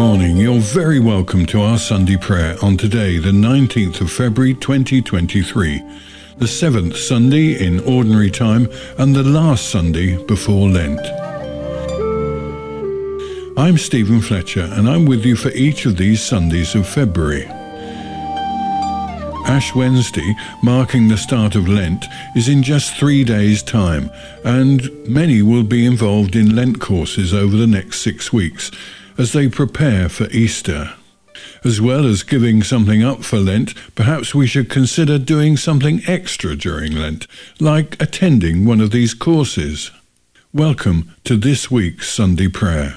Good morning. You're very welcome to our Sunday prayer on today, the 19th of February 2023, the seventh Sunday in Ordinary Time and the last Sunday before Lent. I'm Stephen Fletcher and I'm with you for each of these Sundays of February. Ash Wednesday, marking the start of Lent, is in just three days' time, and many will be involved in Lent courses over the next six weeks as they prepare for Easter. As well as giving something up for Lent, perhaps we should consider doing something extra during Lent, like attending one of these courses. Welcome to this week's Sunday Prayer.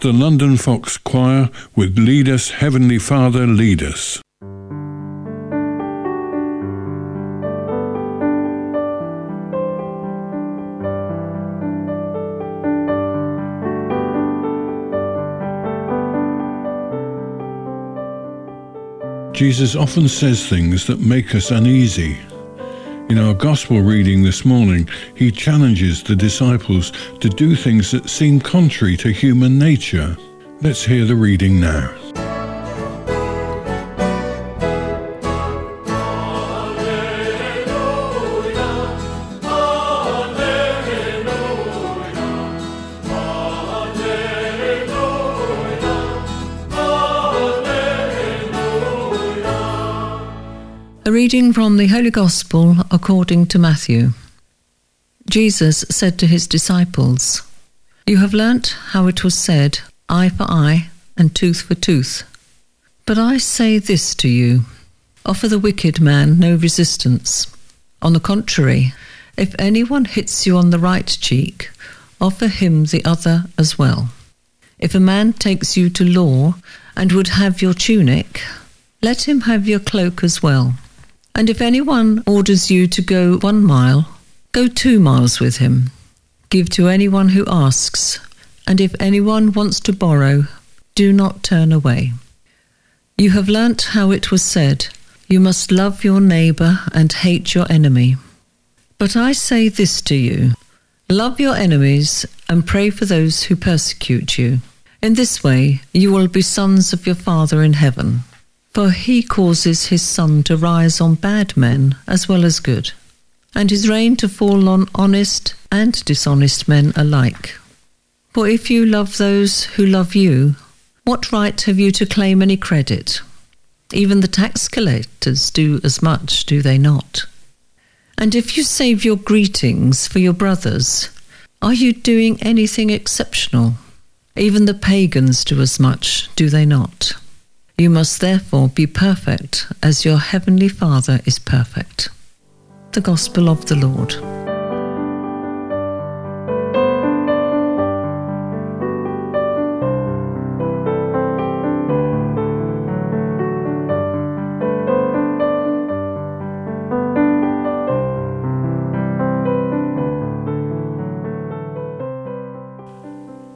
The London Fox Choir with Lead Us, Heavenly Father, Lead Us. Jesus often says things that make us uneasy. In our Gospel reading this morning, he challenges the disciples to do things that seem contrary to human nature. Let's hear the reading now. Reading from the Holy Gospel according to Matthew. Jesus said to his disciples, You have learnt how it was said, eye for eye and tooth for tooth. But I say this to you offer the wicked man no resistance. On the contrary, if anyone hits you on the right cheek, offer him the other as well. If a man takes you to law and would have your tunic, let him have your cloak as well. And if anyone orders you to go one mile, go two miles with him. Give to anyone who asks, and if anyone wants to borrow, do not turn away. You have learnt how it was said, You must love your neighbour and hate your enemy. But I say this to you love your enemies and pray for those who persecute you. In this way, you will be sons of your Father in heaven. For he causes his sun to rise on bad men as well as good, and his rain to fall on honest and dishonest men alike. For if you love those who love you, what right have you to claim any credit? Even the tax collectors do as much, do they not? And if you save your greetings for your brothers, are you doing anything exceptional? Even the pagans do as much, do they not? You must therefore be perfect as your heavenly Father is perfect. The Gospel of the Lord.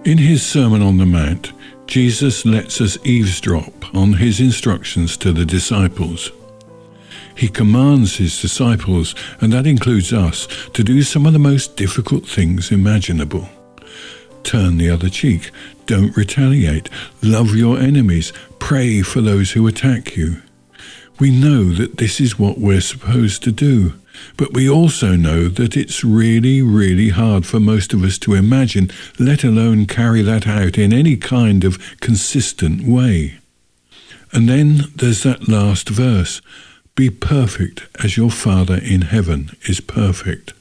In his Sermon on the Mount, Jesus lets us eavesdrop on his instructions to the disciples. He commands his disciples, and that includes us, to do some of the most difficult things imaginable. Turn the other cheek, don't retaliate, love your enemies, pray for those who attack you. We know that this is what we're supposed to do, but we also know that it's really, really hard for most of us to imagine, let alone carry that out in any kind of consistent way. And then there's that last verse be perfect as your Father in heaven is perfect.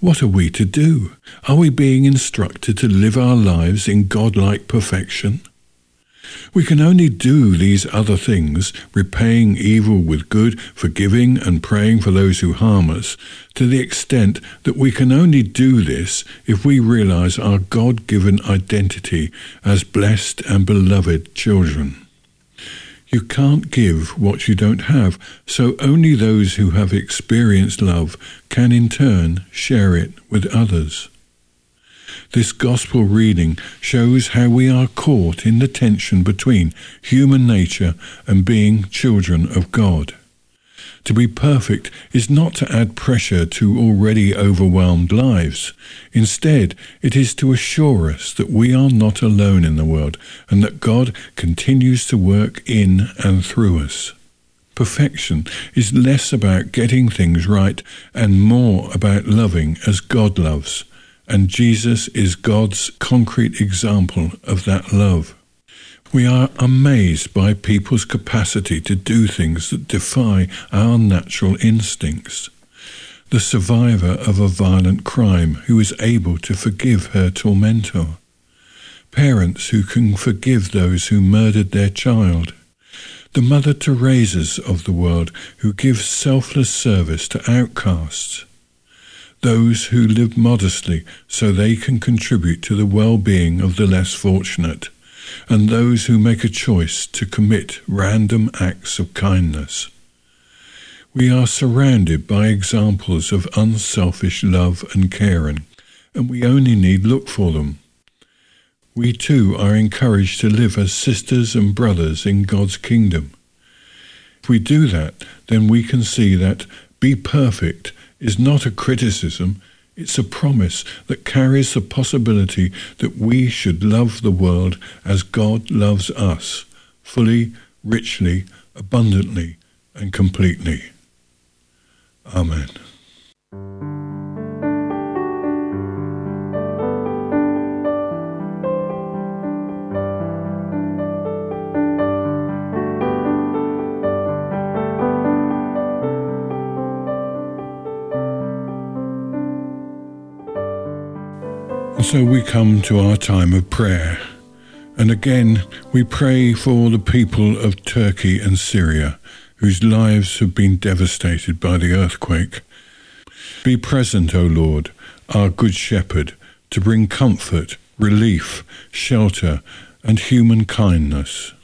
What are we to do? Are we being instructed to live our lives in godlike perfection? We can only do these other things, repaying evil with good, forgiving and praying for those who harm us, to the extent that we can only do this if we realize our God given identity as blessed and beloved children. You can't give what you don't have, so only those who have experienced love can in turn share it with others. This gospel reading shows how we are caught in the tension between human nature and being children of God. To be perfect is not to add pressure to already overwhelmed lives. Instead, it is to assure us that we are not alone in the world and that God continues to work in and through us. Perfection is less about getting things right and more about loving as God loves, and Jesus is God's concrete example of that love. We are amazed by people's capacity to do things that defy our natural instincts. The survivor of a violent crime who is able to forgive her tormentor. Parents who can forgive those who murdered their child. The Mother Teresa's of the world who give selfless service to outcasts. Those who live modestly so they can contribute to the well-being of the less fortunate and those who make a choice to commit random acts of kindness. We are surrounded by examples of unselfish love and caring, and we only need look for them. We too are encouraged to live as sisters and brothers in God's kingdom. If we do that, then we can see that be perfect is not a criticism, it's a promise that carries the possibility that we should love the world as God loves us, fully, richly, abundantly, and completely. Amen. So we come to our time of prayer. And again, we pray for the people of Turkey and Syria, whose lives have been devastated by the earthquake. Be present, O Lord, our Good Shepherd, to bring comfort, relief, shelter, and human kindness.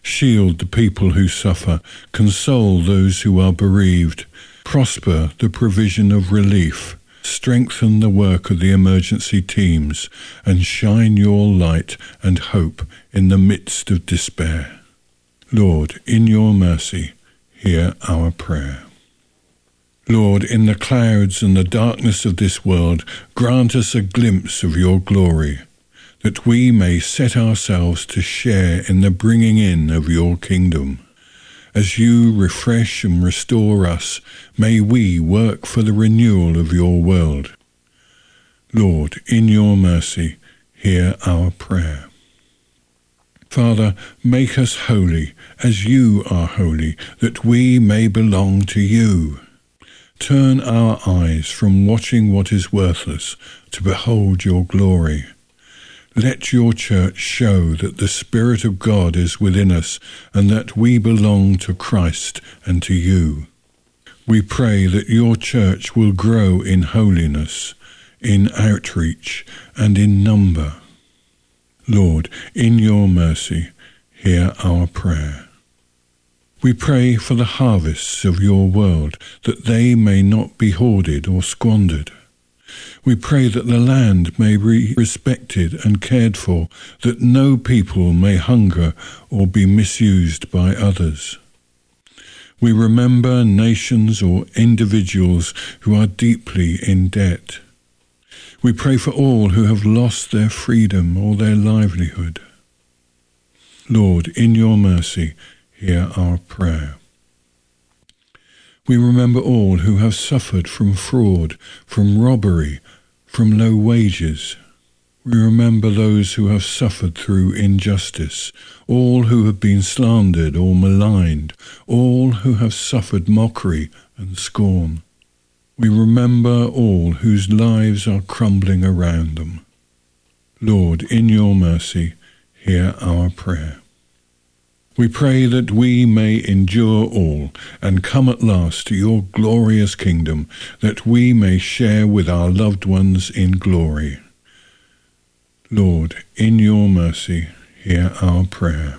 Shield the people who suffer, console those who are bereaved, prosper the provision of relief strengthen the work of the emergency teams, and shine your light and hope in the midst of despair. Lord, in your mercy, hear our prayer. Lord, in the clouds and the darkness of this world, grant us a glimpse of your glory, that we may set ourselves to share in the bringing in of your kingdom. As you refresh and restore us, may we work for the renewal of your world. Lord, in your mercy, hear our prayer. Father, make us holy as you are holy, that we may belong to you. Turn our eyes from watching what is worthless to behold your glory. Let your church show that the Spirit of God is within us and that we belong to Christ and to you. We pray that your church will grow in holiness, in outreach, and in number. Lord, in your mercy, hear our prayer. We pray for the harvests of your world, that they may not be hoarded or squandered. We pray that the land may be respected and cared for, that no people may hunger or be misused by others. We remember nations or individuals who are deeply in debt. We pray for all who have lost their freedom or their livelihood. Lord, in your mercy, hear our prayer. We remember all who have suffered from fraud, from robbery, from low wages. We remember those who have suffered through injustice, all who have been slandered or maligned, all who have suffered mockery and scorn. We remember all whose lives are crumbling around them. Lord, in your mercy, hear our prayer. We pray that we may endure all and come at last to your glorious kingdom, that we may share with our loved ones in glory. Lord, in your mercy, hear our prayer.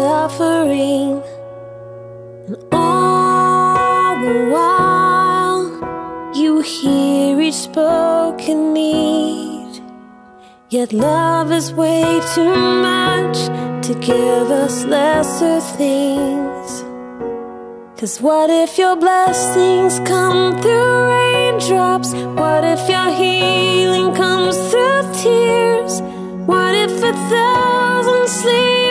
suffering. And all the while, you hear each spoken need. Yet love is way too much to give us lesser things. Cause what if your blessings come through raindrops? What if your healing comes through tears? What if a thousand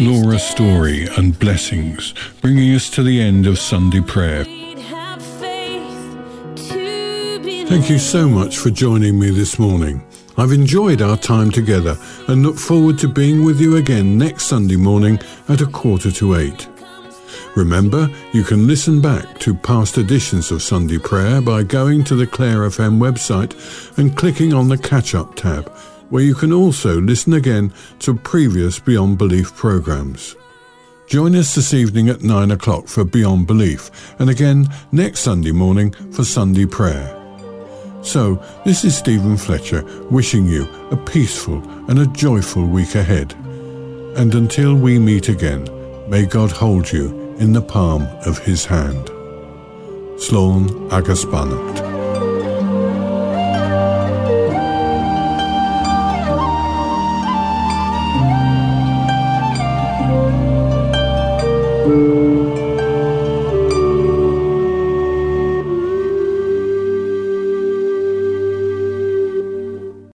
Laura Story and blessings, bringing us to the end of Sunday prayer. Thank you so much for joining me this morning. I've enjoyed our time together and look forward to being with you again next Sunday morning at a quarter to eight. Remember, you can listen back to past editions of Sunday Prayer by going to the Clare FM website and clicking on the Catch Up tab, where you can also listen again to previous Beyond Belief programs. Join us this evening at 9 o'clock for Beyond Belief and again next Sunday morning for Sunday Prayer. So, this is Stephen Fletcher wishing you a peaceful and a joyful week ahead. And until we meet again, may God hold you in the palm of his hand. Slán agus